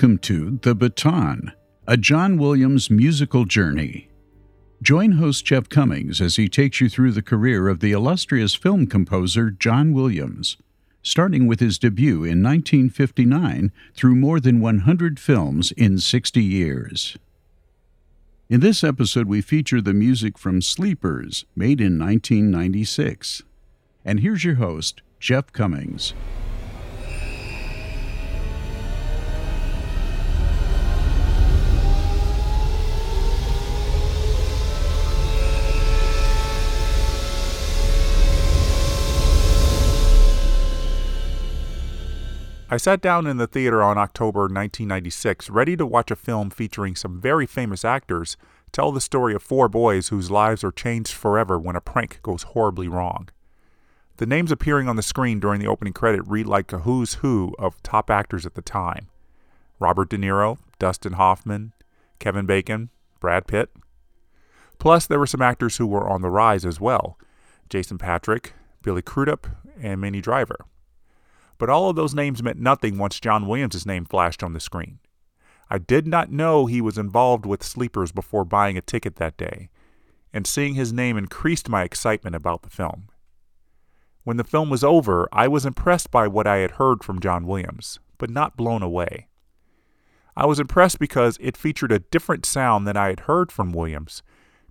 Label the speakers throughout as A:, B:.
A: Welcome to The Baton, a John Williams musical journey. Join host Jeff Commings as he takes you through the career of the illustrious film composer John Williams, starting with his debut in 1959 through more than 100 films in 60 years. In this episode, we feature the music from Sleepers, made in 1996. And here's your host, Jeff Commings.
B: I sat down in the theater on October 1996, ready to watch a film featuring some very famous actors tell the story of four boys whose lives are changed forever when a prank goes horribly wrong. The names appearing on the screen during the opening credit read like a who's who of top actors at the time Robert De Niro, Dustin Hoffman, Kevin Bacon, Brad Pitt. Plus, there were some actors who were on the rise as well Jason Patric, Billy Crudup, and Minnie Driver. But all of those names meant nothing once John Williams' name flashed on the screen. I did not know he was involved with Sleepers before buying a ticket that day, and seeing his name increased my excitement about the film. When the film was over, I was impressed by what I had heard from John Williams, but not blown away. I was impressed because it featured a different sound than I had heard from Williams,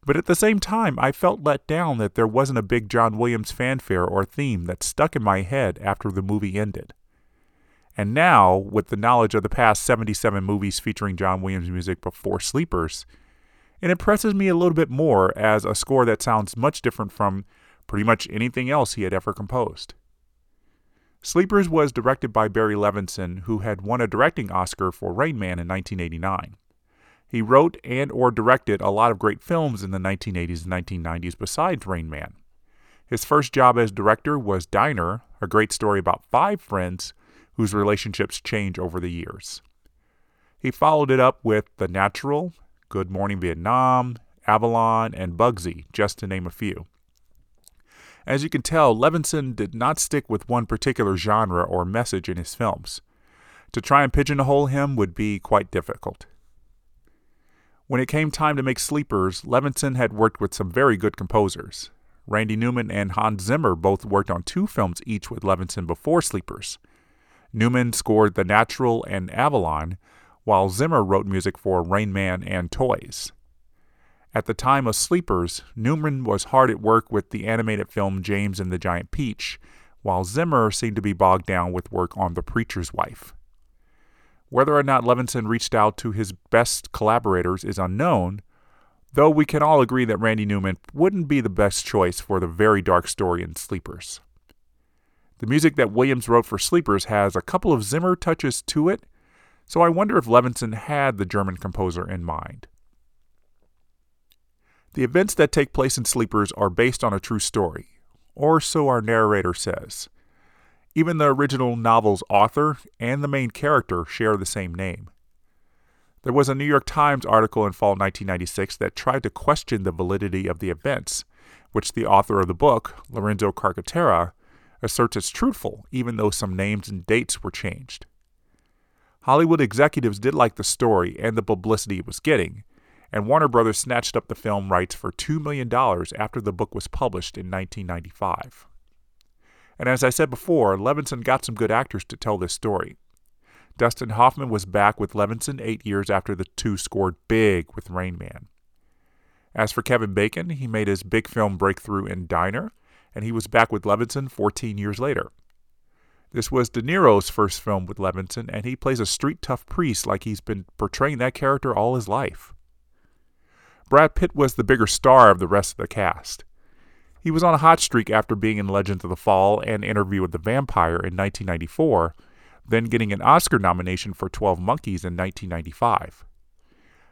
B: but at the same time, I felt let down that there wasn't a big John Williams fanfare or theme that stuck in my head after the movie ended. And now, with the knowledge of the past 77 movies featuring John Williams music before Sleepers, it impresses me a little bit more as a score that sounds much different from pretty much anything else he had ever composed. Sleepers was directed by Barry Levinson, who had won a directing Oscar for Rain Man in 1989. He wrote and or directed a lot of great films in the 1980s and 1990s besides Rain Man. His first job as director was Diner, a great story about five friends whose relationships change over the years. He followed it up with The Natural, Good Morning Vietnam, Avalon, and Bugsy, just to name a few. As you can tell, Levinson did not stick with one particular genre or message in his films. To try and pigeonhole him would be quite difficult. When it came time to make Sleepers, Levinson had worked with some very good composers. Randy Newman and Hans Zimmer both worked on two films each with Levinson before Sleepers. Newman scored The Natural and Avalon, while Zimmer wrote music for Rain Man and Toys. At the time of Sleepers, Newman was hard at work with the animated film James and the Giant Peach, while Zimmer seemed to be bogged down with work on The Preacher's Wife. Whether or not Levinson reached out to his best collaborators is unknown, though we can all agree that Randy Newman wouldn't be the best choice for the very dark story in Sleepers. The music that Williams wrote for Sleepers has a couple of Zimmer touches to it, so I wonder if Levinson had the German composer in mind. The events that take place in Sleepers are based on a true story, or so our narrator says. Even the original novel's author and the main character share the same name. There was a New York Times article in fall 1996 that tried to question the validity of the events, which the author of the book, Lorenzo Carcaterra, asserts as truthful, even though some names and dates were changed. Hollywood executives did like the story and the publicity it was getting, and Warner Brothers snatched up the film rights for $2 million after the book was published in 1995. And as I said before, Levinson got some good actors to tell this story. Dustin Hoffman was back with Levinson eight years after the two scored big with Rain Man. As for Kevin Bacon, he made his big film breakthrough in Diner, and he was back with Levinson 14 years later. This was De Niro's first film with Levinson, and he plays a street tough priest like he's been portraying that character all his life. Brad Pitt was the bigger star of the rest of the cast. He was on a hot streak after being in Legends of the Fall and Interview with the Vampire in 1994, then getting an Oscar nomination for 12 Monkeys in 1995.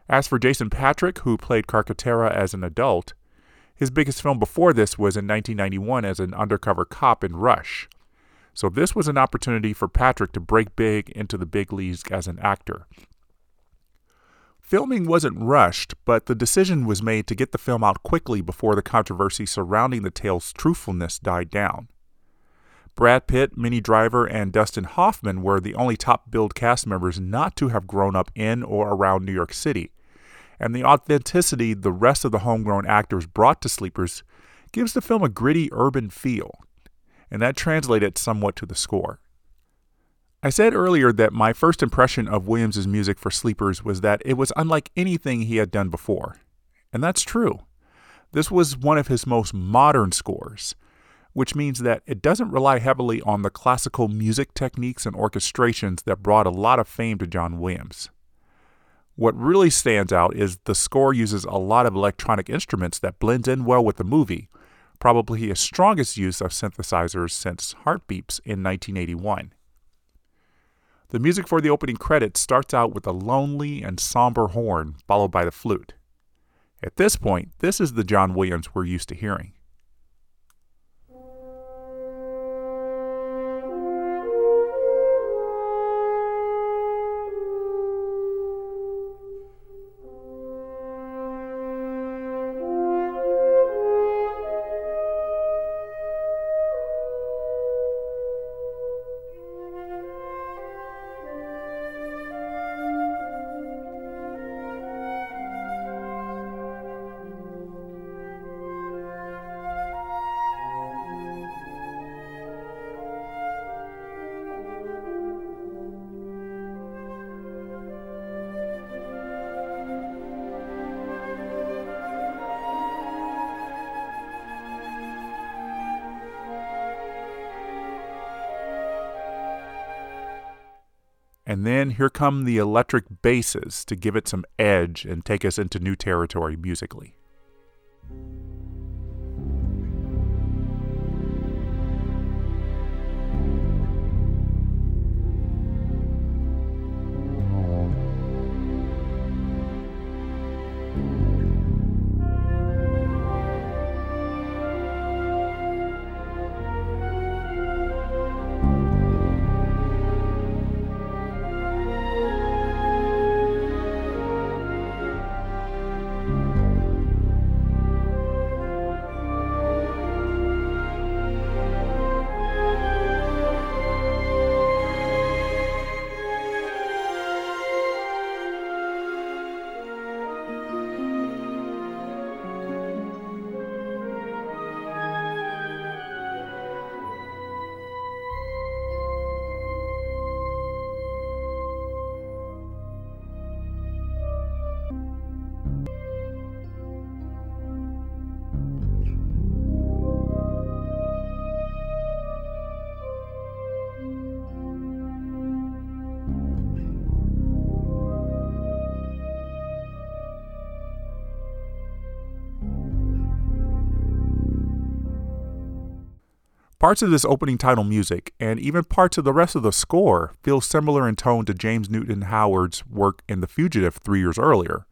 B: As for Jason Patric, who played Carcaterra as an adult, his biggest film before this was in 1991 as an undercover cop in Rush. So this was an opportunity for Patric to break big into the big leagues as an actor. Filming wasn't rushed, but the decision was made to get the film out quickly before the controversy surrounding the tale's truthfulness died down. Brad Pitt, Minnie Driver, and Dustin Hoffman were the only top billed cast members not to have grown up in or around New York City. And the authenticity the rest of the homegrown actors brought to Sleepers gives the film a gritty urban feel, and that translated somewhat to the score. I said earlier that my first impression of Williams' music for Sleepers was that it was unlike anything he had done before. And that's true. This was one of his most modern scores which means that it doesn't rely heavily on the classical music techniques and orchestrations that brought a lot of fame to John Williams. What really stands out is the score uses a lot of electronic instruments that blend in well with the movie, probably his strongest use of synthesizers since Heartbeeps in 1981. The music for the opening credits starts out with a lonely and somber horn, followed by the flute. At this point, this is the John Williams we're used to hearing. Here come the electric basses to give it some edge and take us into new territory musically. Parts of this opening title music, and even parts of the rest of the score, feel similar in tone to James Newton Howard's work in The Fugitive three years earlier.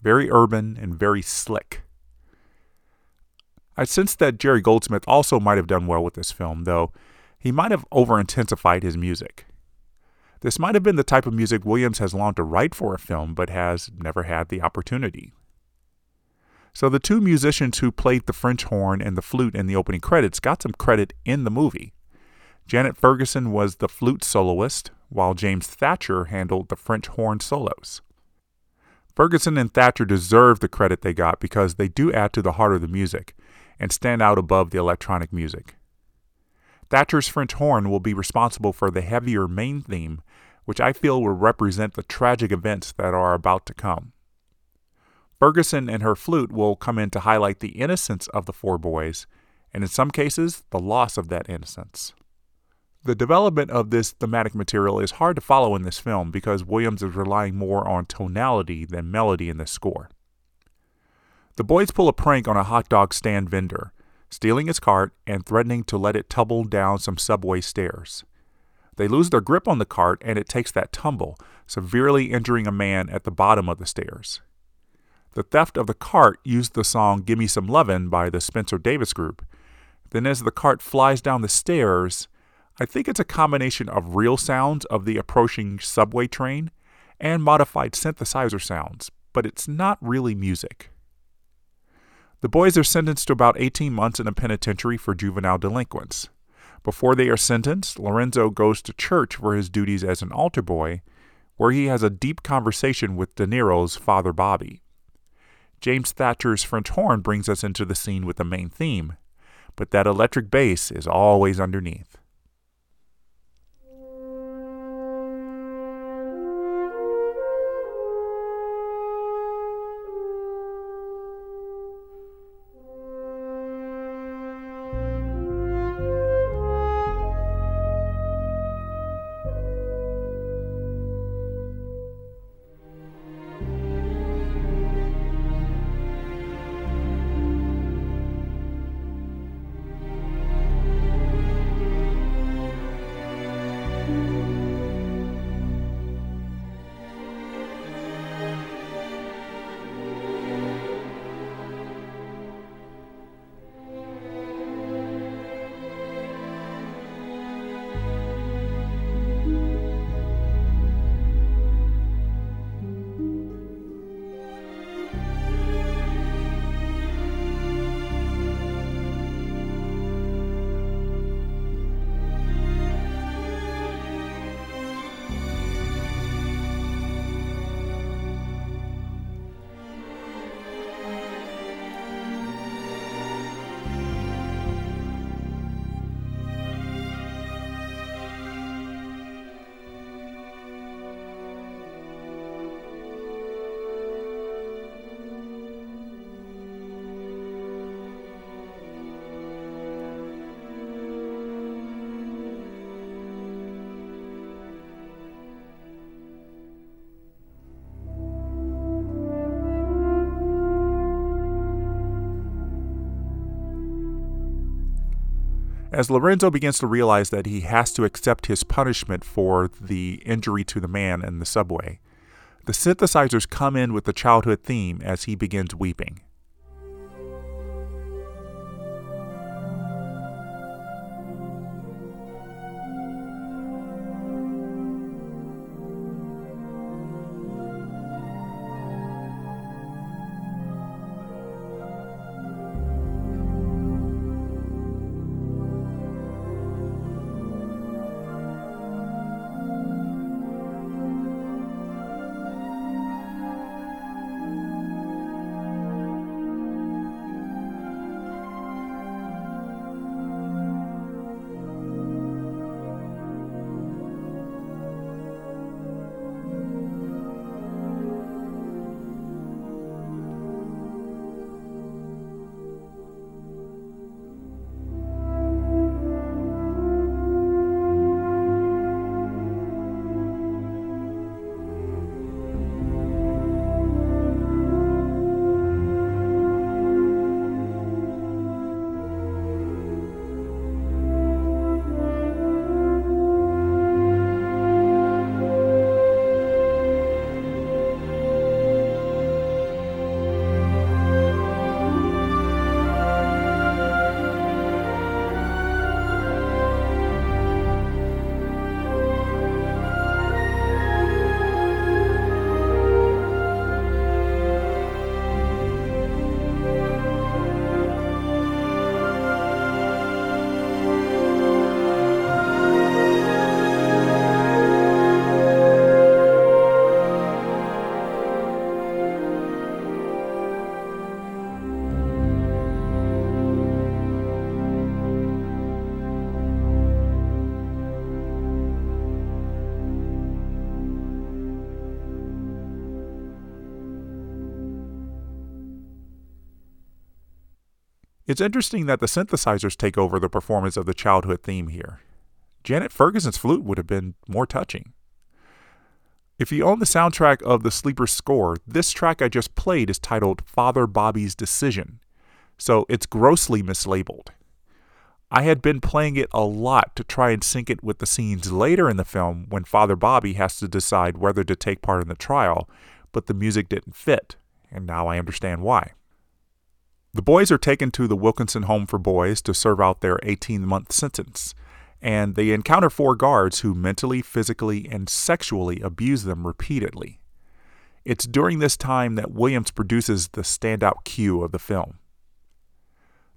B: Very urban and very slick. I sense that Jerry Goldsmith also might have done well with this film, though he might have over intensified his music. This might have been the type of music Williams has longed to write for a film, but has never had the opportunity. So the two musicians who played the French horn and the flute in the opening credits got some credit in the movie. Janet Ferguson was the flute soloist, while James Thatcher handled the French horn solos. Ferguson and Thatcher deserve the credit they got because they do add to the heart of the music and stand out above the electronic music. Thatcher's French horn will be responsible for the heavier main theme, which I feel will represent the tragic events that are about to come. Ferguson and her flute will come in to highlight the innocence of the four boys, and in some cases, the loss of that innocence. The development of this thematic material is hard to follow in this film because Williams is relying more on tonality than melody in the score. The boys pull a prank on a hot dog stand vendor, stealing his cart and threatening to let it tumble down some subway stairs. They lose their grip on the cart and it takes that tumble, severely injuring a man at the bottom of the stairs. The theft of the cart used the song Gimme Some Lovin' by the Spencer Davis Group. Then, as the cart flies down the stairs, I think it's a combination of real sounds of the approaching subway train and modified synthesizer sounds, but it's not really music. The boys are sentenced to about 18 months in a penitentiary for juvenile delinquents. Before they are sentenced, Lorenzo goes to church for his duties as an altar boy, where he has a deep conversation with De Niro's father Bobby. James Thatcher's French horn brings us into the scene with the main theme, but that electric bass is always underneath. As Lorenzo begins to realize that he has to accept his punishment for the injury to the man in the subway, the synthesizers come in with the childhood theme as he begins weeping. It's interesting that the synthesizers take over the performance of the childhood theme here. Janet Ferguson's flute would have been more touching. If you own the soundtrack of the Sleeper score, this track I just played is titled Father Bobby's Decision, so it's grossly mislabeled. I had been playing it a lot to try and sync it with the scenes later in the film when Father Bobby has to decide whether to take part in the trial, but the music didn't fit, and now I understand why. The boys are taken to the Wilkinson Home for Boys to serve out their 18 month sentence, and they encounter four guards who mentally, physically, and sexually abuse them repeatedly. It's during this time that Williams produces the standout cue of the film.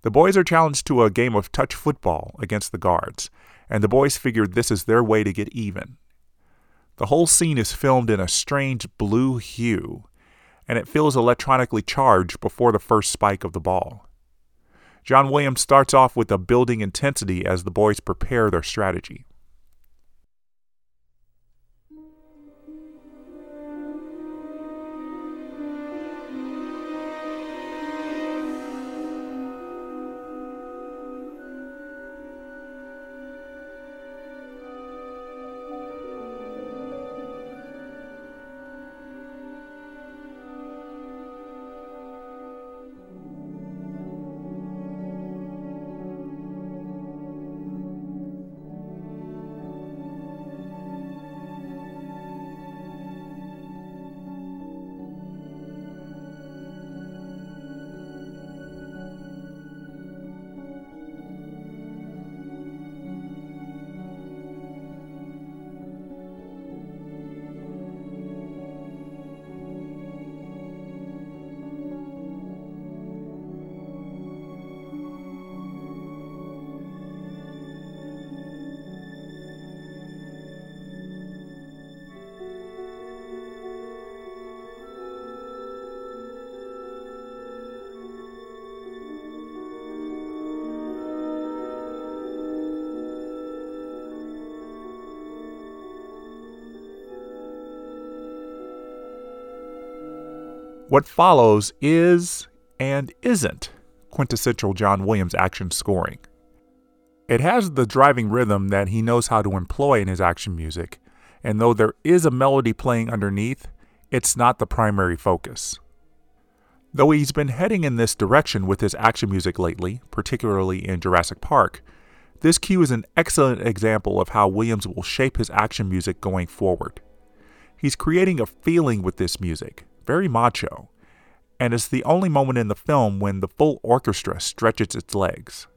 B: The boys are challenged to a game of touch football against the guards, and the boys figure this is their way to get even. The whole scene is filmed in a strange blue hue, and it feels electronically charged before the first spike of the ball. John Williams starts off with a building intensity as the boys prepare their strategy. What follows is and isn't quintessential John Williams action scoring. It has the driving rhythm that he knows how to employ in his action music, and though there is a melody playing underneath, it's not the primary focus. Though he's been heading in this direction with his action music lately, particularly in Jurassic Park, this cue is an excellent example of how Williams will shape his action music going forward. He's creating a feeling with this music, very macho, and it's the only moment in the film when the full orchestra stretches its legs.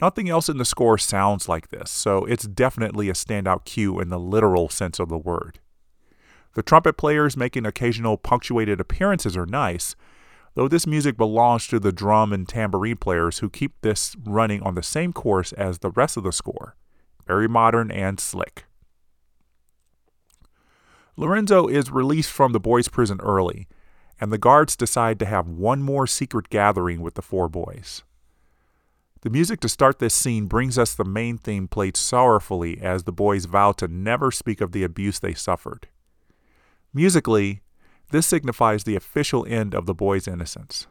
B: Nothing else in the score sounds like this, so it's definitely a standout cue in the literal sense of the word. The trumpet players making occasional punctuated appearances are nice, though this music belongs to the drum and tambourine players who keep this running on the same course as the rest of the score. Very modern and slick. Lorenzo is released from the boys' prison early, and the guards decide to have one more secret gathering with the four boys. The music to start this scene brings us the main theme played sorrowfully as the boys vow to never speak of the abuse they suffered. Musically, this signifies the official end of the boys' innocence.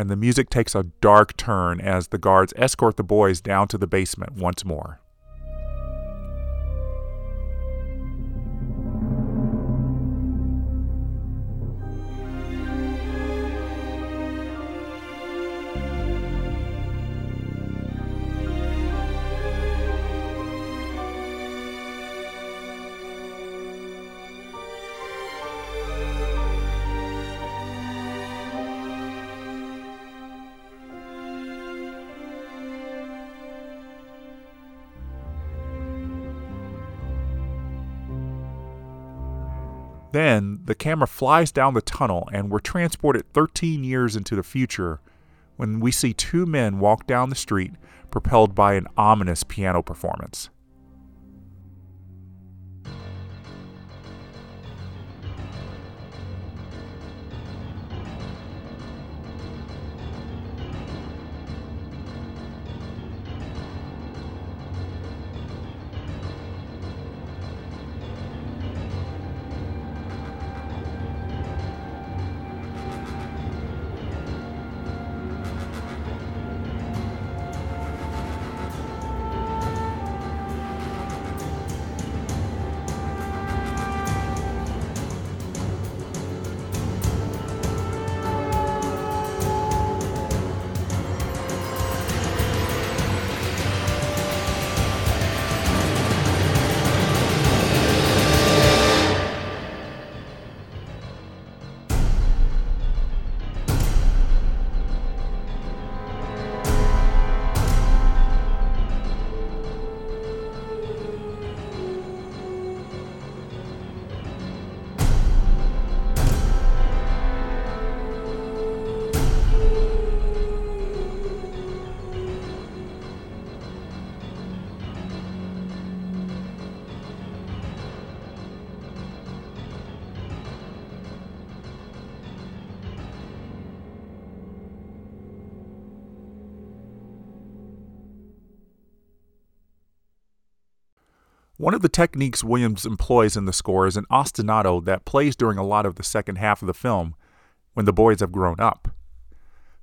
B: And the music takes a dark turn as the guards escort the boys down to the basement once more. The camera flies down the tunnel, and we're transported 13 years into the future when we see two men walk down the street propelled by an ominous piano performance. One of the techniques Williams employs in the score is an ostinato that plays during a lot of the second half of the film when the boys have grown up.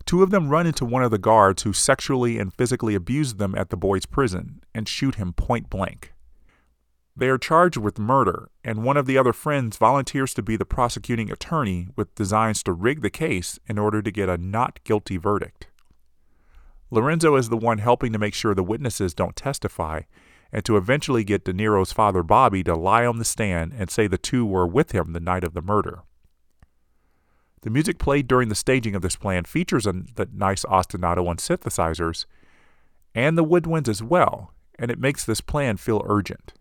B: Two of them run into one of the guards who sexually and physically abused them at the boys' prison and shoot him point blank. They are charged with murder, and one of the other friends volunteers to be the prosecuting attorney with designs to rig the case in order to get a not guilty verdict. Lorenzo is the one helping to make sure the witnesses don't testify and to eventually get De Niro's father Bobby to lie on the stand and say the two were with him the night of the murder. The music played during the staging of this plan features a the nice ostinato on synthesizers and the woodwinds as well, and it makes this plan feel urgent.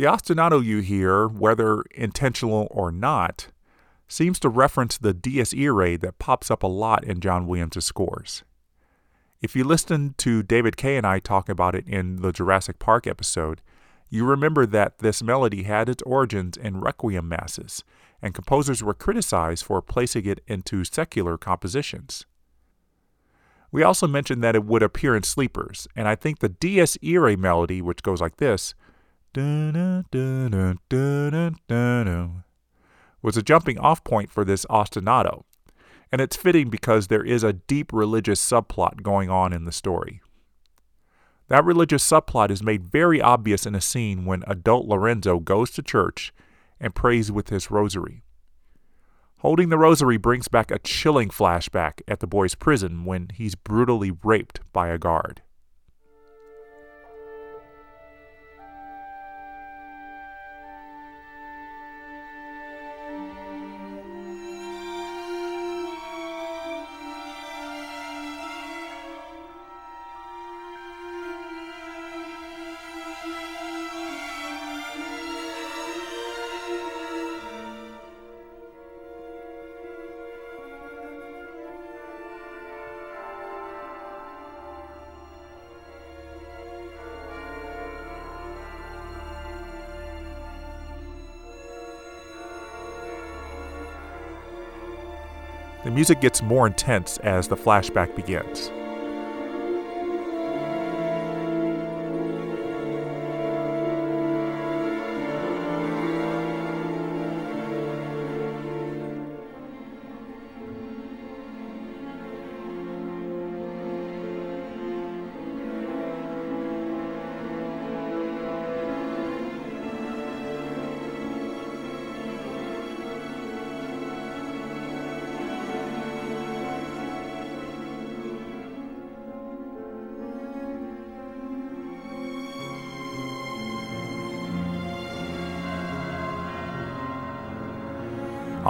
B: The ostinato you hear, whether intentional or not, seems to reference the dies irae that pops up a lot in John Williams' scores. If you listen to David Kay and I talk about it in the Jurassic Park episode, you remember that this melody had its origins in requiem masses, and composers were criticized for placing it into secular compositions. We also mentioned that it would appear in sleepers, and I think the Dies Irae melody, which goes like this, was a jumping off point for this ostinato, and it's fitting because there is a deep religious subplot going on in the story. That religious subplot is made very obvious in a scene when adult Lorenzo goes to church and prays with his rosary. Holding the rosary brings back a chilling flashback at the boy's prison when he's brutally raped by a guard. Music gets more intense as the flashback begins.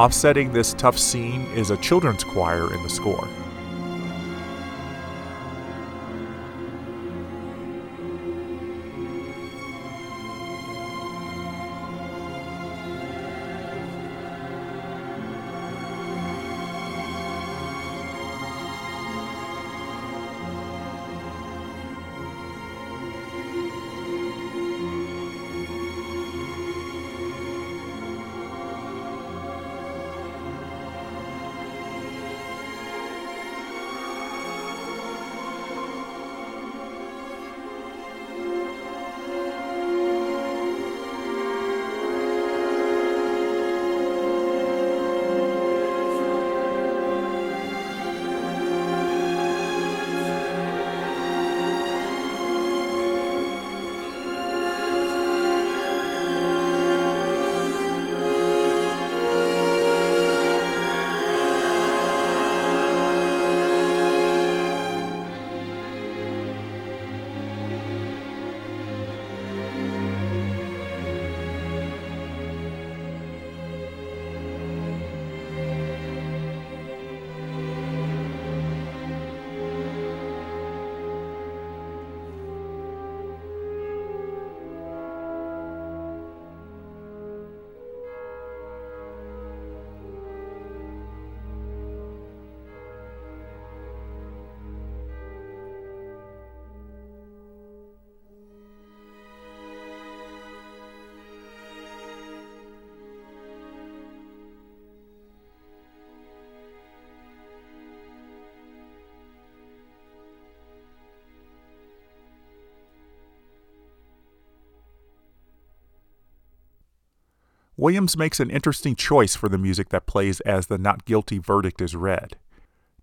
B: Offsetting this tough scene is a children's choir in the score. Williams makes an interesting choice for the music that plays as the not guilty verdict is read.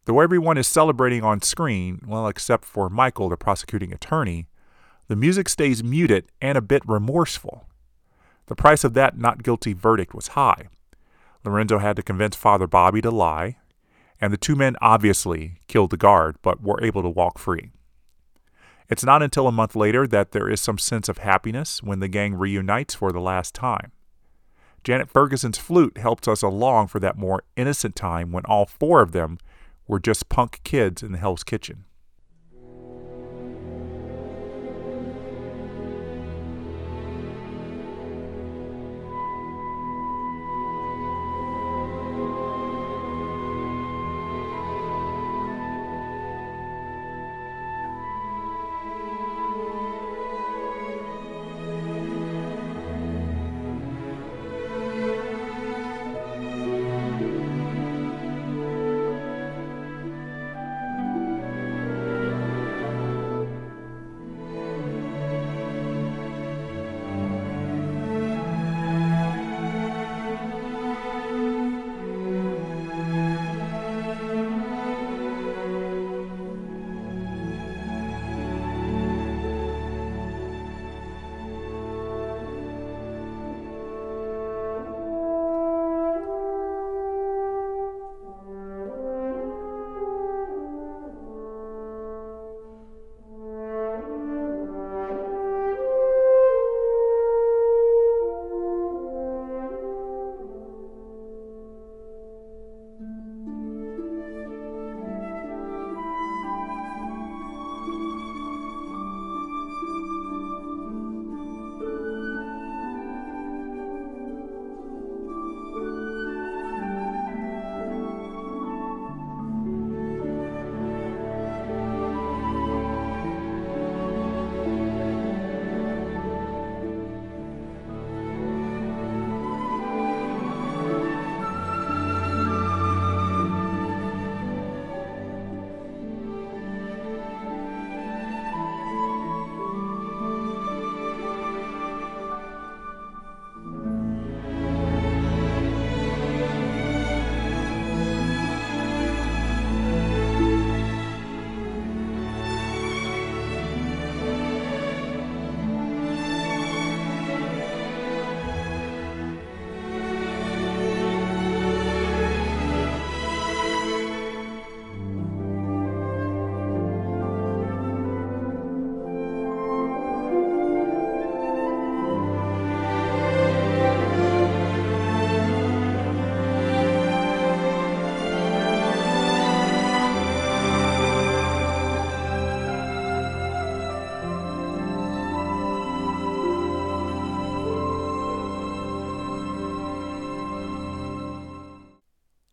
B: Though everyone is celebrating on screen, well, except for Michael, the prosecuting attorney, the music stays muted and a bit remorseful. The price of that not guilty verdict was high. Lorenzo had to convince Father Bobby to lie, and the two men obviously killed the guard but were able to walk free. It's not until a month later that there is some sense of happiness when the gang reunites for the last time. Janet Ferguson's flute helps us along for that more innocent time when all four of them were just punk kids in the Hell's Kitchen.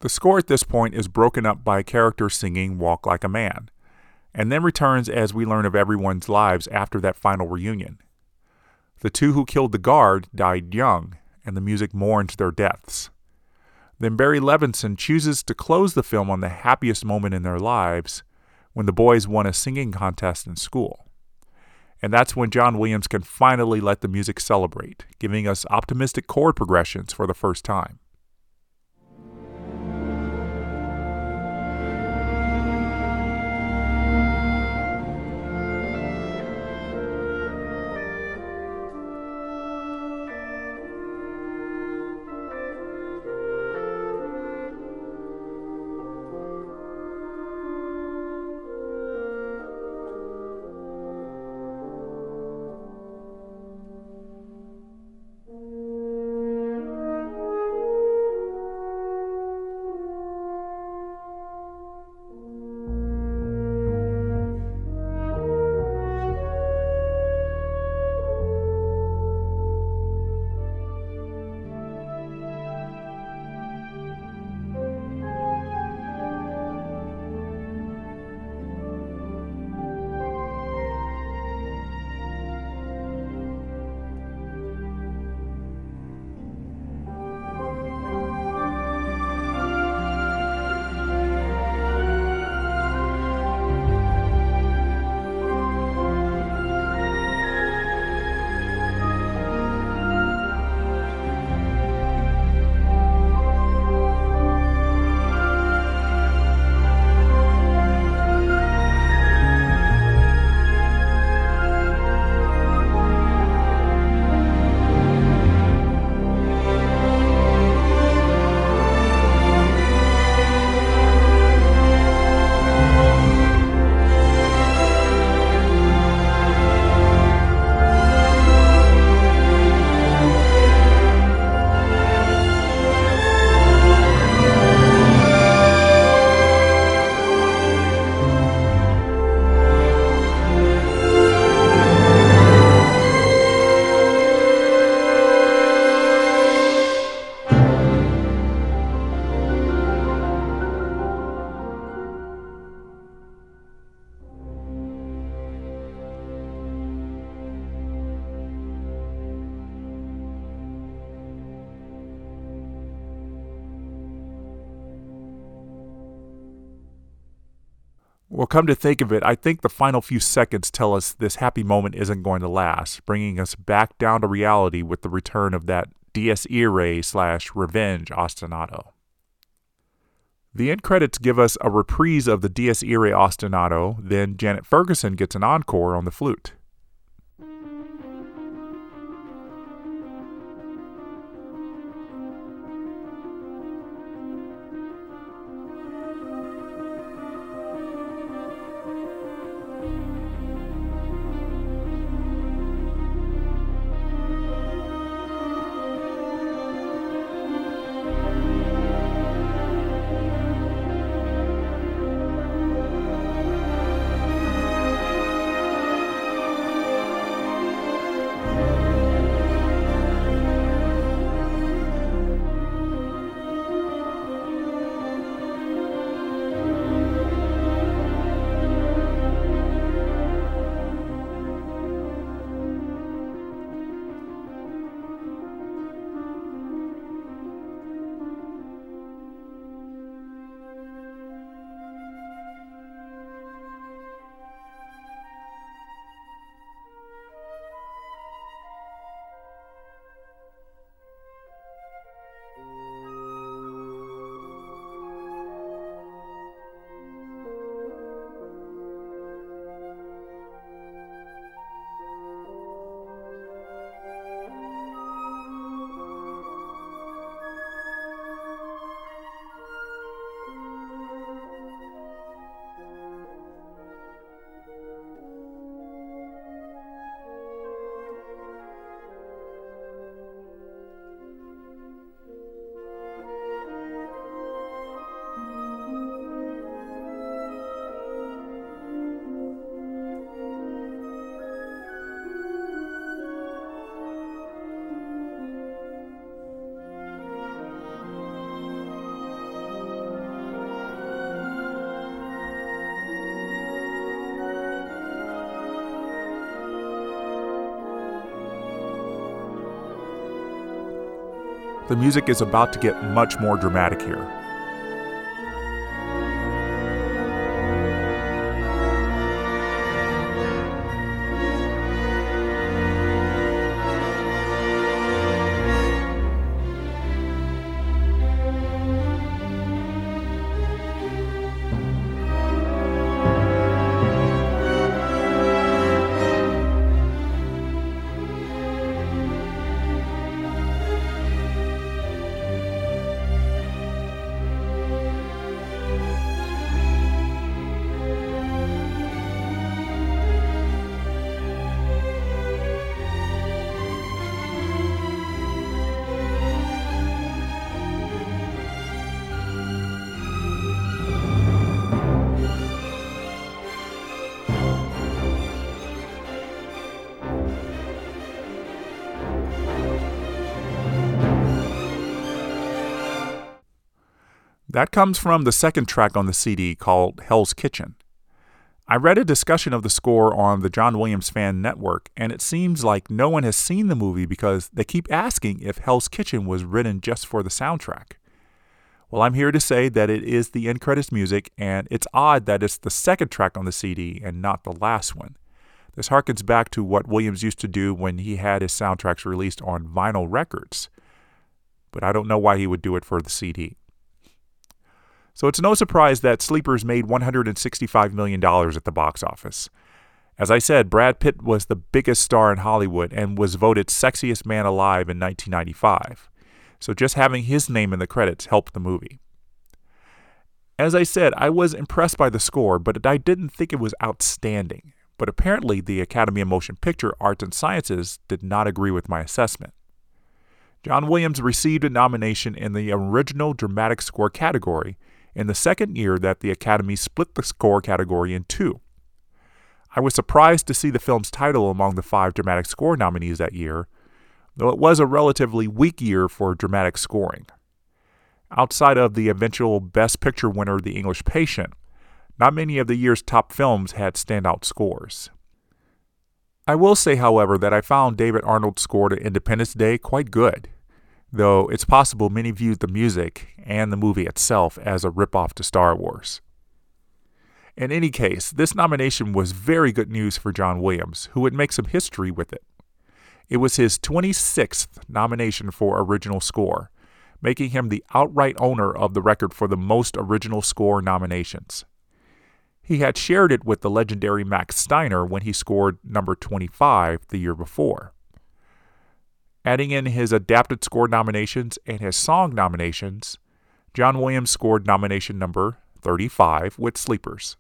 B: The score at this point is broken up by a character singing Walk Like a Man, and then returns as we learn of everyone's lives after that final reunion. The two who killed the guard died young, and the music mourns their deaths. Then Barry Levinson chooses to close the film on the happiest moment in their lives when the boys won a singing contest in school. And that's when John Williams can finally let the music celebrate, giving us optimistic chord progressions for the first time. Come to think of it, I think the final few seconds tell us this happy moment isn't going to last, bringing us back down to reality with the return of that Dies Irae slash revenge ostinato. The end credits give us a reprise of the Dies Irae ostinato, then Janet Ferguson gets an encore on the flute. The music is about to get much more dramatic here. That comes from the second track on the CD called Hell's Kitchen. I read a discussion of the score on the John Williams Fan Network, and it seems like no one has seen the movie because they keep asking if Hell's Kitchen was written just for the soundtrack. Well, I'm here to say that it is the end credits music, and it's odd that it's the second track on the CD and not the last one. This harkens back to what Williams used to do when he had his soundtracks released on vinyl records, but I don't know why he would do it for the CD. So it's no surprise that Sleepers made $165 million at the box office. As I said, Brad Pitt was the biggest star in Hollywood and was voted sexiest man alive in 1995. So just having his name in the credits helped the movie. As I said, I was impressed by the score, but I didn't think it was outstanding. But apparently, the Academy of Motion Picture Arts and Sciences did not agree with my assessment. John Williams received a nomination in the Original Dramatic Score category in the second year that the Academy split the score category in two. I was surprised to see the film's title among the five dramatic score nominees that year, though it was a relatively weak year for dramatic scoring. Outside of the eventual Best Picture winner, The English Patient, not many of the year's top films had standout scores. I will say, however, that I found David Arnold's score to Independence Day quite good though it's possible many viewed the music and the movie itself as a ripoff to Star Wars. In any case, this nomination was very good news for John Williams, who would make some history with it. It was his 26th nomination for original score, making him the outright owner of the record for the most original score nominations. He had shared it with the legendary Max Steiner when he scored number 25 the year before. Adding in his adapted score nominations and his song nominations, John Williams scored nomination number 35 with Sleepers.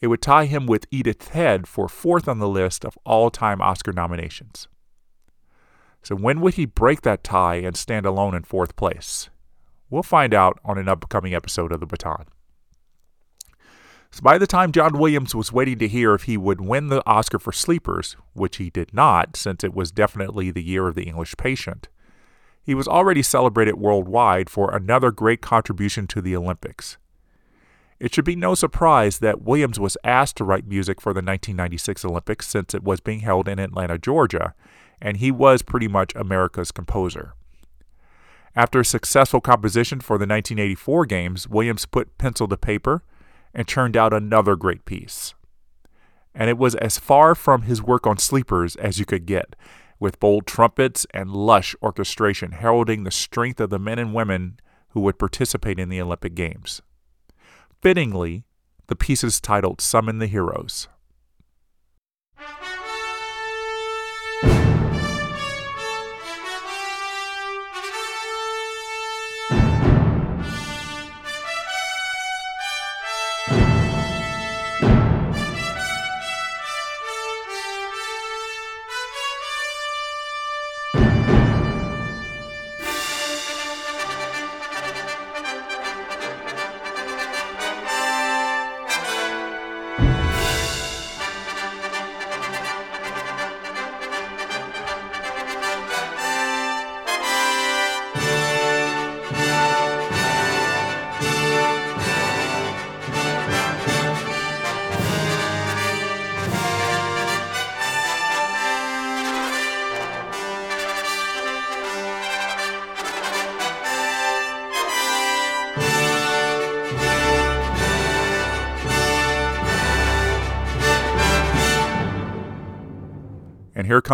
B: It would tie him with Edith Head for fourth on the list of all time Oscar nominations. So, when would he break that tie and stand alone in fourth place? We'll find out on an upcoming episode of The Baton. So by the time John Williams was waiting to hear if he would win the Oscar for Sleepers, which he did not, since it was definitely the year of the English Patient, he was already celebrated worldwide for another great contribution to the Olympics. It should be no surprise that Williams was asked to write music for the 1996 Olympics since it was being held in Atlanta, Georgia, and he was pretty much America's composer. After a successful composition for the 1984 Games, Williams put pencil to paper and churned out another great piece. And it was as far from his work on Sleepers as you could get, with bold trumpets and lush orchestration heralding the strength of the men and women who would participate in the Olympic Games. Fittingly, the piece is titled Summon the Heroes.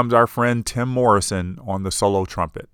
B: Comes our friend Tim Morrison on the solo trumpet.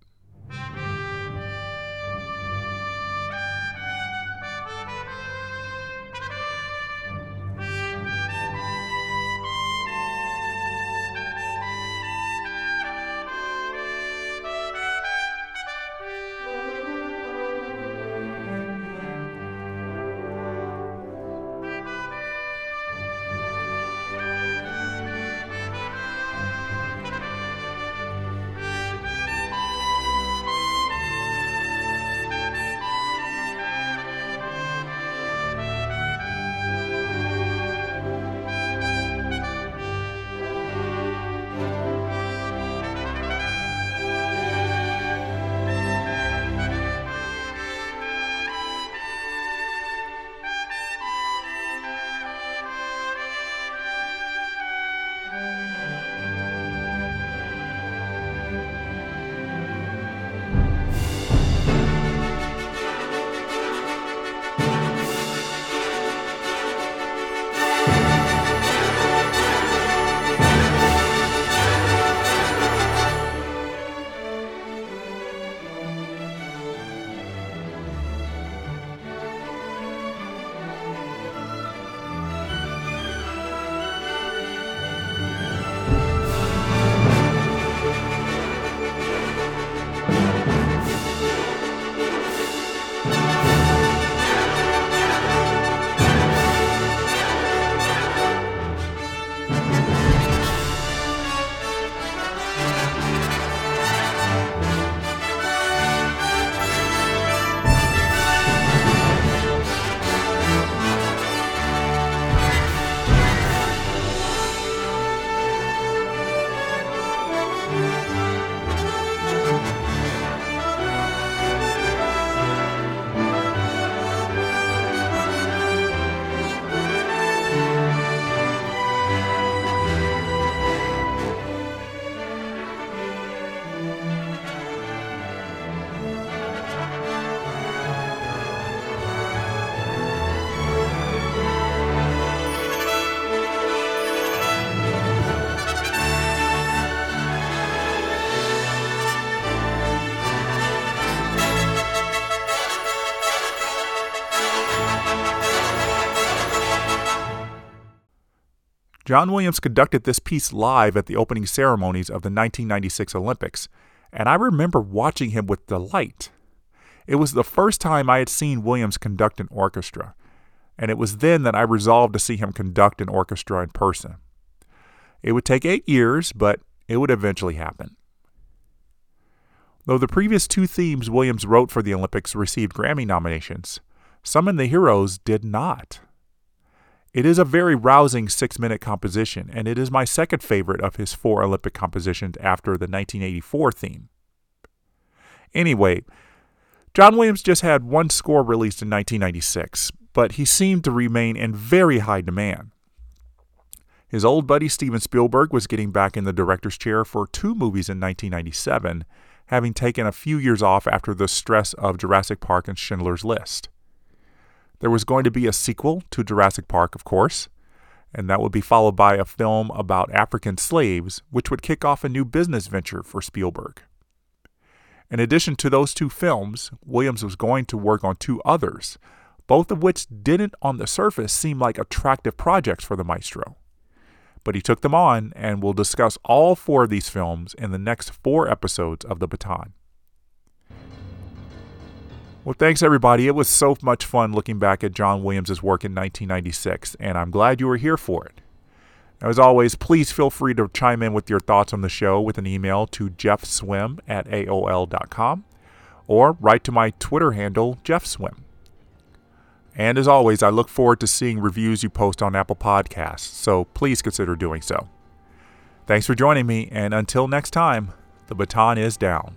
B: John Williams conducted this piece live at the opening ceremonies of the 1996 Olympics, and I remember watching him with delight. It was the first time I had seen Williams conduct an orchestra, and it was then that I resolved to see him conduct an orchestra in person. It would take eight years, but it would eventually happen. Though the previous two themes Williams wrote for the Olympics received Grammy nominations, Summon the Heroes did not. It is a very rousing six minute composition, and it is my second favorite of his four Olympic compositions after the 1984 theme. Anyway, John Williams just had one score released in 1996, but he seemed to remain in very high demand. His old buddy Steven Spielberg was getting back in the director's chair for two movies in 1997, having taken a few years off after the stress of Jurassic Park and Schindler's List. There was going to be a sequel to Jurassic Park, of course, and that would be followed by a film about African slaves, which would kick off a new business venture for Spielberg. In addition to those two films, Williams was going to work on two others, both of which didn't on the surface seem like attractive projects for the maestro. But he took them on, and we'll discuss all four of these films in the next four episodes of The Baton. Well, thanks everybody. It was so much fun looking back at John Williams' work in 1996, and I'm glad you were here for it. As always, please feel free to chime in with your thoughts on the show with an email to jeffswim at aol.com or write to my Twitter handle, jeffswim. And as always, I look forward to seeing reviews you post on Apple Podcasts, so please consider doing so. Thanks for joining me, and until next time, the baton is down.